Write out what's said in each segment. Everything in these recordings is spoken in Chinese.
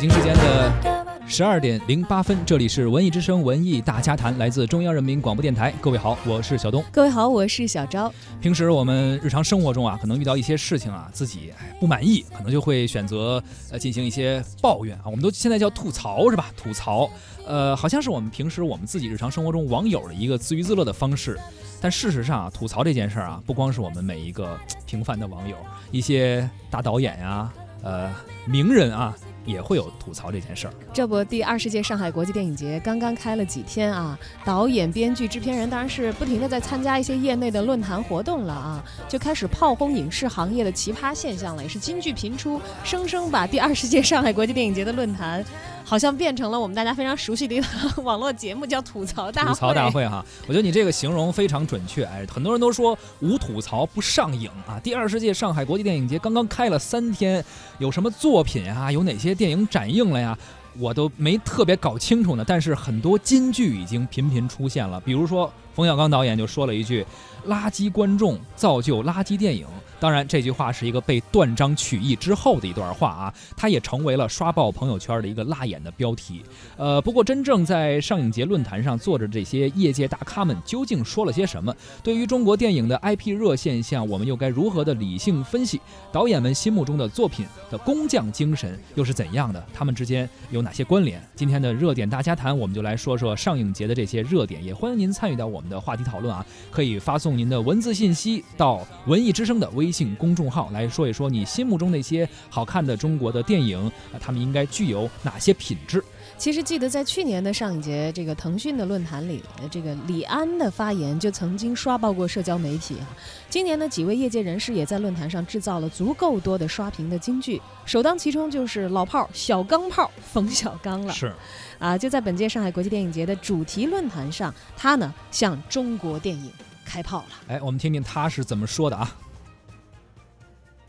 京时间的十二点零八分，这里是文艺之声文艺大家谈，来自中央人民广播电台。各位好，我是小东。各位好，我是小昭。平时我们日常生活中啊，可能遇到一些事情啊，自己不满意，可能就会选择呃进行一些抱怨啊。我们都现在叫吐槽是吧？吐槽，呃，好像是我们平时我们自己日常生活中网友的一个自娱自乐的方式。但事实上啊，吐槽这件事儿啊，不光是我们每一个平凡的网友，一些大导演呀，呃，名人啊。也会有吐槽这件事儿。这不，第二十届上海国际电影节刚刚开了几天啊，导演、编剧、制片人当然是不停的在参加一些业内的论坛活动了啊，就开始炮轰影视行业的奇葩现象了，也是金句频出，生生把第二十届上海国际电影节的论坛。好像变成了我们大家非常熟悉的一个网络节目，叫吐槽大会。吐槽大会哈，我觉得你这个形容非常准确。哎，很多人都说无吐槽不上影啊。第二十届上海国际电影节刚刚开了三天，有什么作品啊？有哪些电影展映了呀？我都没特别搞清楚呢。但是很多金句已经频频出现了，比如说冯小刚导演就说了一句：“垃圾观众造就垃圾电影。”当然，这句话是一个被断章取义之后的一段话啊，它也成为了刷爆朋友圈的一个辣眼的标题。呃，不过真正在上影节论坛上坐着这些业界大咖们究竟说了些什么？对于中国电影的 IP 热现象，我们又该如何的理性分析？导演们心目中的作品的工匠精神又是怎样的？他们之间有哪些关联？今天的热点大家谈，我们就来说说上影节的这些热点，也欢迎您参与到我们的话题讨论啊！可以发送您的文字信息到文艺之声的微。信公众号来说一说你心目中那些好看的中国的电影啊，他们应该具有哪些品质？其实记得在去年的上一节这个腾讯的论坛里，这个李安的发言就曾经刷爆过社交媒体啊。今年呢几位业界人士也在论坛上制造了足够多的刷屏的金句，首当其冲就是老炮儿小钢炮冯小刚了。是，啊，就在本届上海国际电影节的主题论坛上，他呢向中国电影开炮了。哎，我们听听他是怎么说的啊。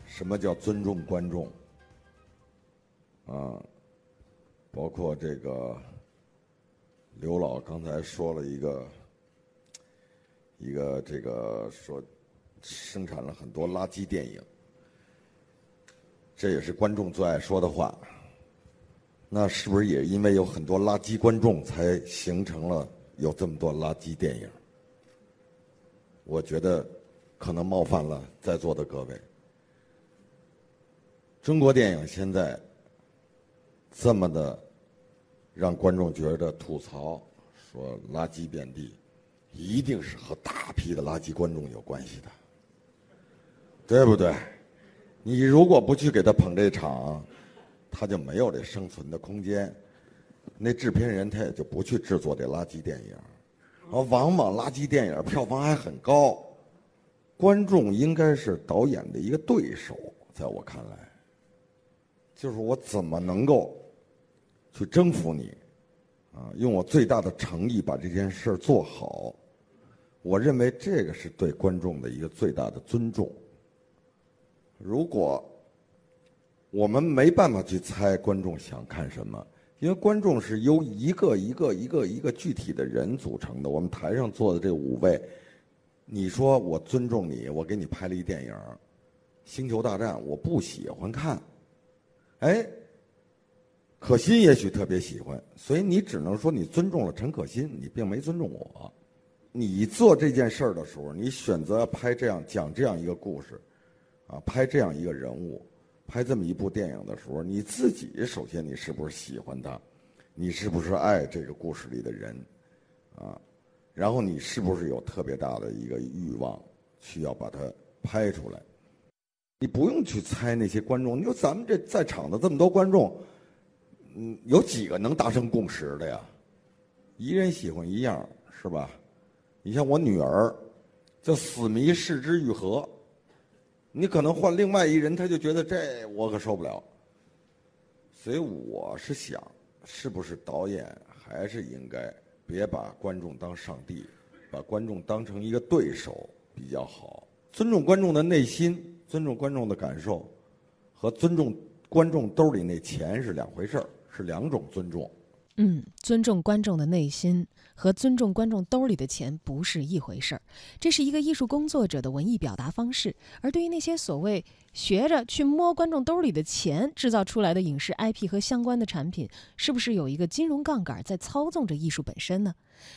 什么叫尊重观众？啊，包括这个刘老刚才说了一个一个这个说生产了很多垃圾电影，这也是观众最爱说的话。那是不是也因为有很多垃圾观众，才形成了有这么多垃圾电影？我觉得可能冒犯了在座的各位。中国电影现在这么的让观众觉得吐槽，说垃圾遍地，一定是和大批的垃圾观众有关系的，对不对？你如果不去给他捧这场，他就没有这生存的空间。那制片人他也就不去制作这垃圾电影，而往往垃圾电影票房还很高。观众应该是导演的一个对手，在我看来。就是我怎么能够去征服你，啊，用我最大的诚意把这件事做好，我认为这个是对观众的一个最大的尊重。如果我们没办法去猜观众想看什么，因为观众是由一个一个一个一个具体的人组成的。我们台上坐的这五位，你说我尊重你，我给你拍了一电影《星球大战》，我不喜欢看。哎，可心也许特别喜欢，所以你只能说你尊重了陈可辛，你并没尊重我。你做这件事儿的时候，你选择拍这样讲这样一个故事，啊，拍这样一个人物，拍这么一部电影的时候，你自己首先你是不是喜欢他？你是不是爱这个故事里的人？啊，然后你是不是有特别大的一个欲望，需要把它拍出来？你不用去猜那些观众，你说咱们这在场的这么多观众，嗯，有几个能达成共识的呀？一人喜欢一样，是吧？你像我女儿，就死迷《视之愈合》，你可能换另外一人，他就觉得这我可受不了。所以我是想，是不是导演还是应该别把观众当上帝，把观众当成一个对手比较好，尊重观众的内心。尊重观众的感受，和尊重观众兜里那钱是两回事儿，是两种尊重。嗯，尊重观众的内心和尊重观众兜里的钱不是一回事儿，这是一个艺术工作者的文艺表达方式。而对于那些所谓学着去摸观众兜里的钱制造出来的影视 IP 和相关的产品，是不是有一个金融杠杆在操纵着艺术本身呢？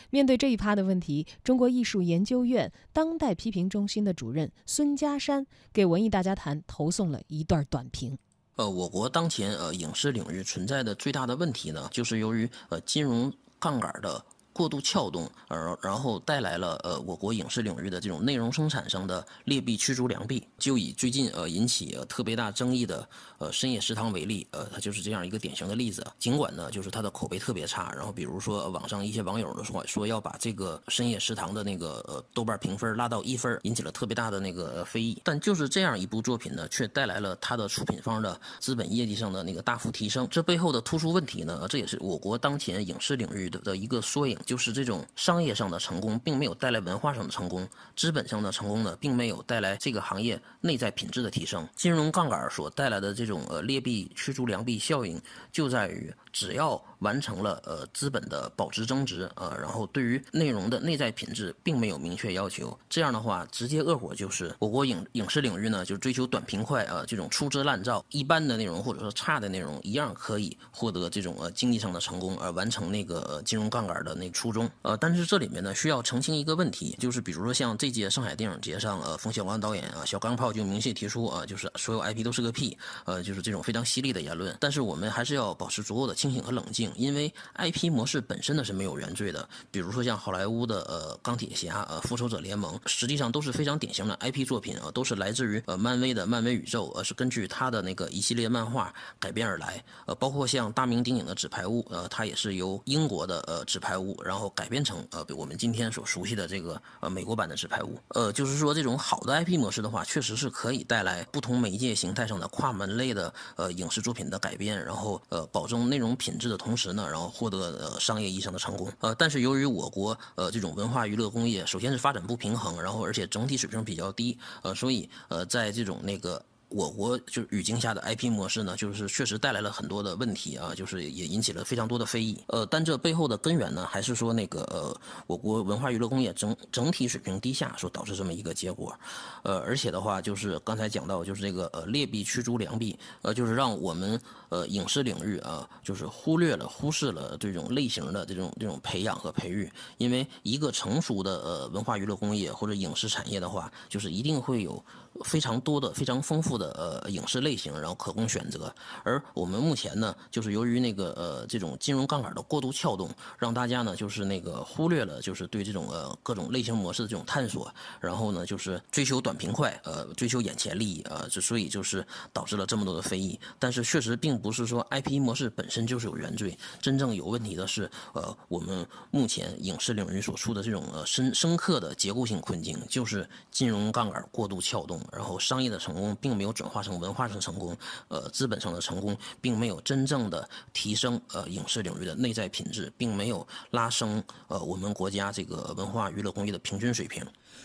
面对这一趴的问题，中国艺术研究院当代批评中心的主任孙家山给文艺大家谈投送了一段短评。呃，我国当前呃影视领域存在的最大的问题呢，就是由于呃金融杠杆的。过度撬动，而然后带来了呃我国影视领域的这种内容生产上的劣币驱逐良币。就以最近呃引起特别大争议的呃深夜食堂为例，呃它就是这样一个典型的例子。尽管呢就是它的口碑特别差，然后比如说网上一些网友的说说要把这个深夜食堂的那个呃豆瓣评分拉到一分，引起了特别大的那个非议。但就是这样一部作品呢，却带来了它的出品方的资本业绩上的那个大幅提升。这背后的突出问题呢，这也是我国当前影视领域的的一个缩影。就是这种商业上的成功，并没有带来文化上的成功；资本上的成功呢，并没有带来这个行业内在品质的提升。金融杠杆所带来的这种呃劣币驱逐良币效应，就在于只要完成了呃资本的保值增值，呃，然后对于内容的内在品质并没有明确要求。这样的话，直接恶果就是我国影影视领域呢，就追求短平快啊，这种粗制滥造、一般的内容或者说差的内容，一样可以获得这种呃经济上的成功，而完成那个金融杠杆的那初衷。呃，但是这里面呢，需要澄清一个问题，就是比如说像这届上海电影节上，呃，冯小刚导演啊，小钢炮就明确提出啊，就是所有 IP 都是个屁，呃，就是这种非常犀利的言论。但是我们还是要保持足够的清醒和冷静，因为 IP 模式本身呢是没有原罪的。比如说像好莱坞的呃钢铁侠、呃复仇者联盟，实际上都是非常典型的 IP 作品啊，都是来自于呃漫威的漫威宇宙，呃是根据他的那个一系列漫画改编而来。呃，包括像大名鼎鼎的纸牌屋，呃，它也是由英国的呃纸牌屋，然后改编成呃我们今天所熟悉的这个呃美国版的纸牌屋。呃，就是说这种好的 IP 模式的话，确实是可以带来不同媒介形态上的跨门类的呃影视作品的改编，然后呃保证内容品质的同时呢，然后获得呃商业意义上的成功。呃，但是由于我国呃这种文化娱乐工业首先是发展不平衡，然后而且整体水平比较低，呃，所以呃在这种那个。我国就是语境下的 IP 模式呢，就是确实带来了很多的问题啊，就是也引起了非常多的非议。呃，但这背后的根源呢，还是说那个呃，我国文化娱乐工业整整体水平低下所导致这么一个结果。呃，而且的话，就是刚才讲到，就是这个呃劣币驱逐良币，呃，就是让我们呃影视领域啊，就是忽略了、忽视了这种类型的这种这种培养和培育。因为一个成熟的呃文化娱乐工业或者影视产业的话，就是一定会有非常多的、非常丰富。的呃影视类型，然后可供选择。而我们目前呢，就是由于那个呃这种金融杠杆的过度撬动，让大家呢就是那个忽略了就是对这种呃各种类型模式的这种探索，然后呢就是追求短平快，呃追求眼前利益啊，之所以就是导致了这么多的非议。但是确实并不是说 IP 模式本身就是有原罪，真正有问题的是呃我们目前影视领域所处的这种呃深深刻的结构性困境，就是金融杠杆过度撬动，然后商业的成功并没有。转化成文化上成功，呃，资本上的成功，并没有真正的提升呃影视领域的内在品质，并没有拉升呃我们国家这个文化娱乐工业的平均水平。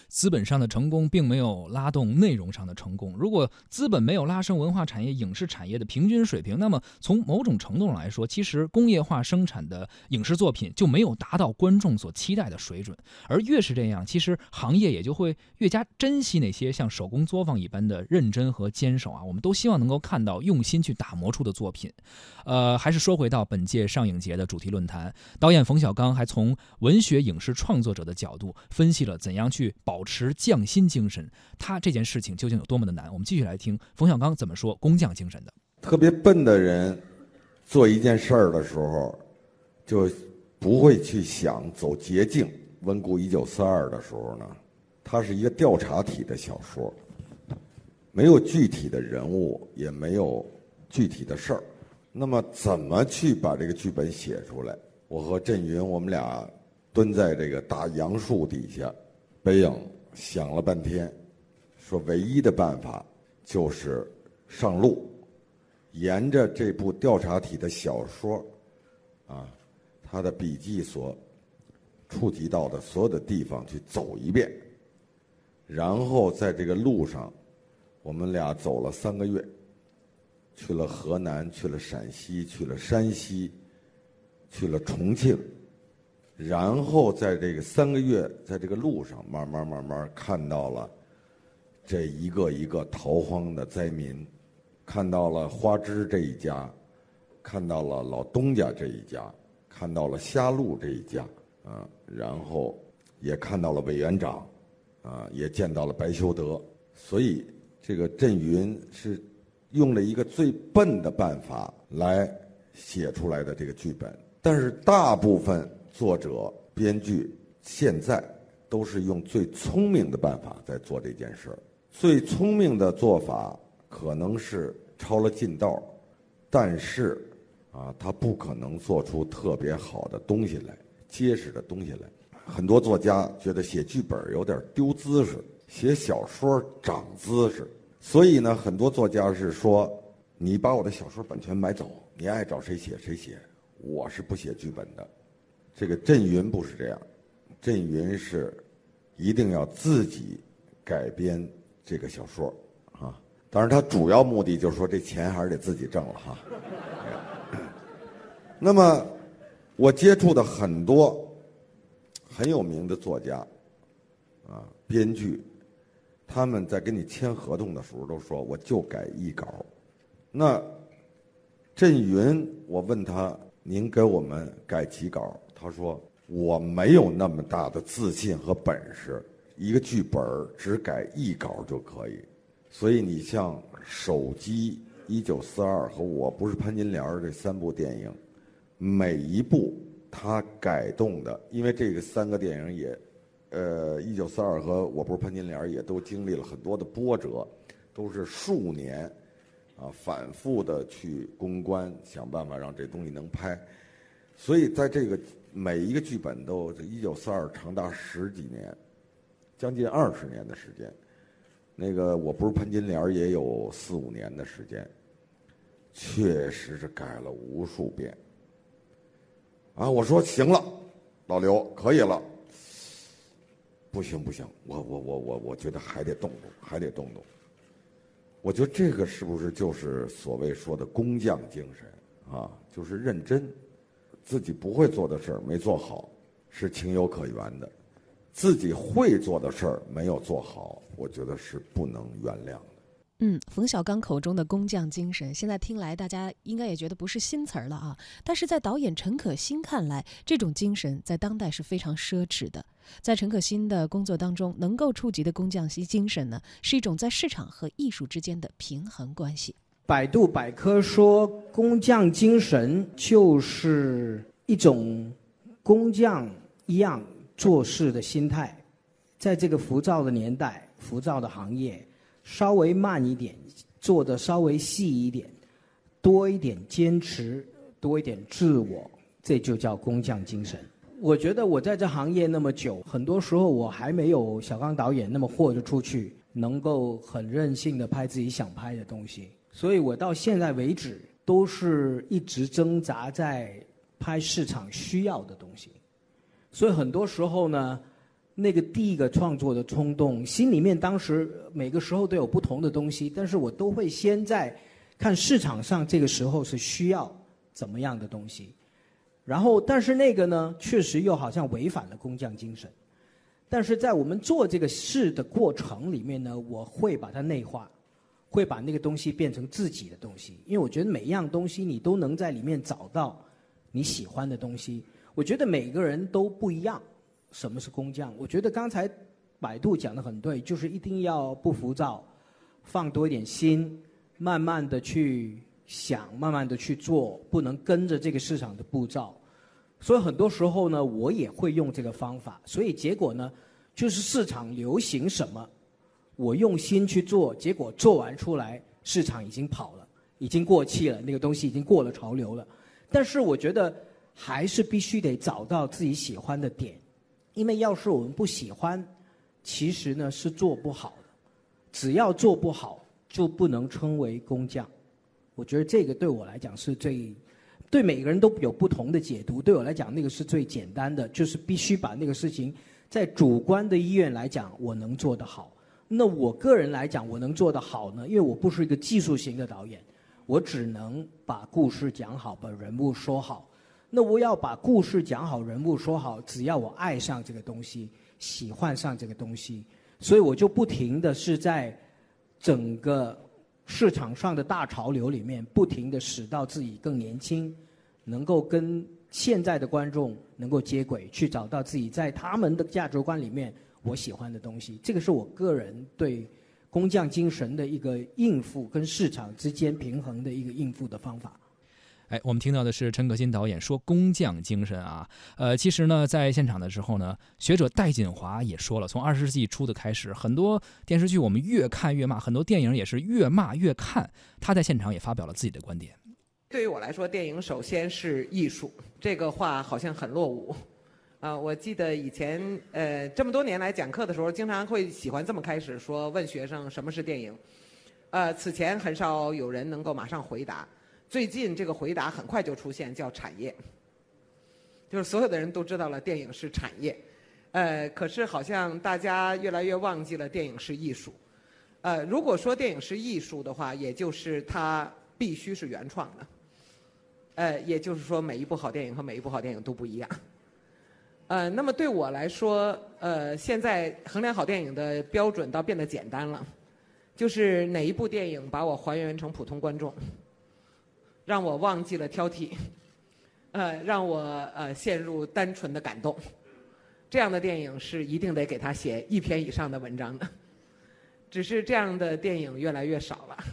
资本上的成功并没有拉动内容上的成功。如果资本没有拉升文化产业、影视产业的平均水平，那么从某种程度上来说，其实工业化生产的影视作品就没有达到观众所期待的水准。而越是这样，其实行业也就会越加珍惜那些像手工作坊一般的认真和坚守啊。我们都希望能够看到用心去打磨出的作品。呃，还是说回到本届上影节的主题论坛，导演冯小刚还从文学影视创作者的角度分析了怎样去保。持匠心精神，他这件事情究竟有多么的难？我们继续来听冯小刚怎么说工匠精神的。特别笨的人做一件事儿的时候，就不会去想走捷径。温故一九四二的时候呢，它是一个调查体的小说，没有具体的人物，也没有具体的事儿。那么怎么去把这个剧本写出来？我和振云，我们俩蹲在这个大杨树底下。北影想了半天，说唯一的办法就是上路，沿着这部调查体的小说，啊，他的笔记所触及到的所有的地方去走一遍，然后在这个路上，我们俩走了三个月，去了河南，去了陕西，去了山西，去了重庆，然后在这个三个月，在这个路上，慢慢慢慢看到了这一个一个逃荒的灾民，看到了花枝这一家，看到了老东家这一家，看到了瞎路这一家，啊，然后也看到了委员长，啊，也见到了白修德，所以这个郑云是用了一个最笨的办法来写出来的这个剧本。但是大部分作者、编剧现在都是用最聪明的办法在做这件事儿。最聪明的做法可能是抄了近道，但是啊，他不可能做出特别好的东西来、结实的东西来。很多作家觉得写剧本有点丢姿势，写小说长姿势，所以呢，很多作家是说：“你把我的小说版权买走，你爱找谁写谁写。”我是不写剧本的，这个振云不是这样，振云是一定要自己改编这个小说啊。当然，他主要目的就是说这钱还是得自己挣了哈。那么，我接触的很多很有名的作家啊、编剧，他们在跟你签合同的时候都说我就改一稿。那振云，我问他。您给我们改几稿？他说我没有那么大的自信和本事，一个剧本只改一稿就可以。所以你像《手机》《一九四二》和《我不是潘金莲》这三部电影，每一部他改动的，因为这个三个电影也，呃，《一九四二》和《我不是潘金莲》也都经历了很多的波折，都是数年。啊，反复的去公关，想办法让这东西能拍，所以在这个每一个剧本都，一九四二长达十几年，将近二十年的时间，那个我不是潘金莲也有四五年的时间，确实是改了无数遍。啊，我说行了，老刘可以了，不行不行，我我我我我觉得还得动动，还得动动。我觉得这个是不是就是所谓说的工匠精神啊？就是认真，自己不会做的事儿没做好是情有可原的，自己会做的事儿没有做好，我觉得是不能原谅的。嗯，冯小刚口中的工匠精神，现在听来大家应该也觉得不是新词儿了啊。但是在导演陈可辛看来，这种精神在当代是非常奢侈的。在陈可辛的工作当中，能够触及的工匠精神呢，是一种在市场和艺术之间的平衡关系。百度百科说，工匠精神就是一种工匠一样做事的心态。在这个浮躁的年代，浮躁的行业。稍微慢一点，做的稍微细一点，多一点坚持，多一点自我，这就叫工匠精神。我觉得我在这行业那么久，很多时候我还没有小刚导演那么豁得出去，能够很任性的拍自己想拍的东西。所以我到现在为止，都是一直挣扎在拍市场需要的东西。所以很多时候呢。那个第一个创作的冲动，心里面当时每个时候都有不同的东西，但是我都会先在看市场上这个时候是需要怎么样的东西，然后但是那个呢，确实又好像违反了工匠精神，但是在我们做这个事的过程里面呢，我会把它内化，会把那个东西变成自己的东西，因为我觉得每一样东西你都能在里面找到你喜欢的东西，我觉得每个人都不一样。什么是工匠？我觉得刚才百度讲的很对，就是一定要不浮躁，放多一点心，慢慢的去想，慢慢的去做，不能跟着这个市场的步骤。所以很多时候呢，我也会用这个方法。所以结果呢，就是市场流行什么，我用心去做，结果做完出来，市场已经跑了，已经过气了，那个东西已经过了潮流了。但是我觉得还是必须得找到自己喜欢的点。因为要是我们不喜欢，其实呢是做不好的。只要做不好，就不能称为工匠。我觉得这个对我来讲是最，对每个人都有不同的解读。对我来讲，那个是最简单的，就是必须把那个事情在主观的意愿来讲，我能做得好。那我个人来讲，我能做得好呢？因为我不是一个技术型的导演，我只能把故事讲好，把人物说好。那我要把故事讲好，人物说好，只要我爱上这个东西，喜欢上这个东西，所以我就不停的是在整个市场上的大潮流里面，不停的使到自己更年轻，能够跟现在的观众能够接轨，去找到自己在他们的价值观里面我喜欢的东西。这个是我个人对工匠精神的一个应付，跟市场之间平衡的一个应付的方法。哎，我们听到的是陈可辛导演说工匠精神啊，呃，其实呢，在现场的时候呢，学者戴锦华也说了，从二十世纪初的开始，很多电视剧我们越看越骂，很多电影也是越骂越看。他在现场也发表了自己的观点。对于我来说，电影首先是艺术，这个话好像很落伍。啊，我记得以前呃这么多年来讲课的时候，经常会喜欢这么开始说，问学生什么是电影。呃，此前很少有人能够马上回答。最近这个回答很快就出现，叫产业，就是所有的人都知道了电影是产业，呃，可是好像大家越来越忘记了电影是艺术，呃，如果说电影是艺术的话，也就是它必须是原创的，呃，也就是说每一部好电影和每一部好电影都不一样，呃，那么对我来说，呃，现在衡量好电影的标准倒变得简单了，就是哪一部电影把我还原成普通观众。让我忘记了挑剔，呃，让我呃陷入单纯的感动，这样的电影是一定得给他写一篇以上的文章的。只是这样的电影越来越少了，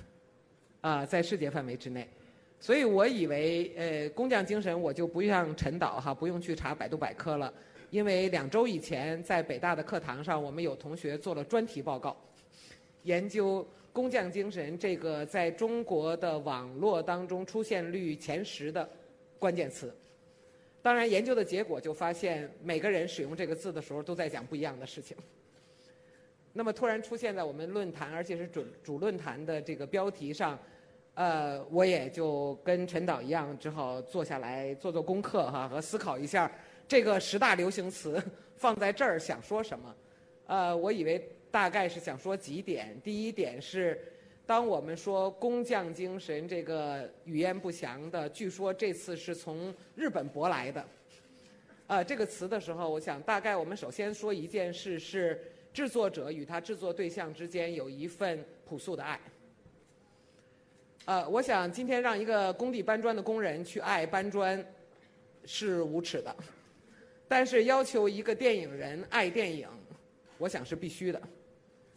啊，在世界范围之内，所以我以为呃工匠精神我就不像陈导哈，不用去查百度百科了，因为两周以前在北大的课堂上，我们有同学做了专题报告，研究。工匠精神这个在中国的网络当中出现率前十的关键词，当然研究的结果就发现，每个人使用这个字的时候都在讲不一样的事情。那么突然出现在我们论坛，而且是主主论坛的这个标题上，呃，我也就跟陈导一样，只好坐下来做做功课哈，和思考一下这个十大流行词放在这儿想说什么。呃，我以为。大概是想说几点。第一点是，当我们说工匠精神这个语言不详的，据说这次是从日本舶来的，呃，这个词的时候，我想大概我们首先说一件事是，制作者与他制作对象之间有一份朴素的爱。呃，我想今天让一个工地搬砖的工人去爱搬砖是无耻的，但是要求一个电影人爱电影，我想是必须的。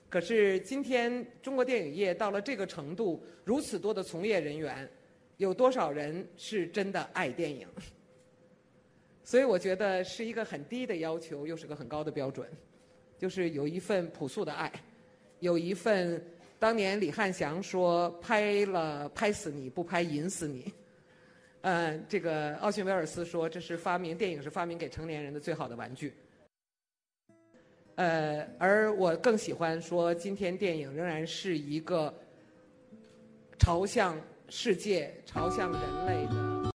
可是今天中国电影业到了这个程度，如此多的从业人员，有多少人是真的爱电影？所以我觉得是一个很低的要求，又是个很高的标准，就是有一份朴素的爱，有一份当年李汉祥说“拍了拍死你不拍引死你”，嗯，这个奥逊威尔斯说这是发明电影是发明给成年人的最好的玩具。呃，而我更喜欢说，今天电影仍然是一个朝向世界、朝向人类的。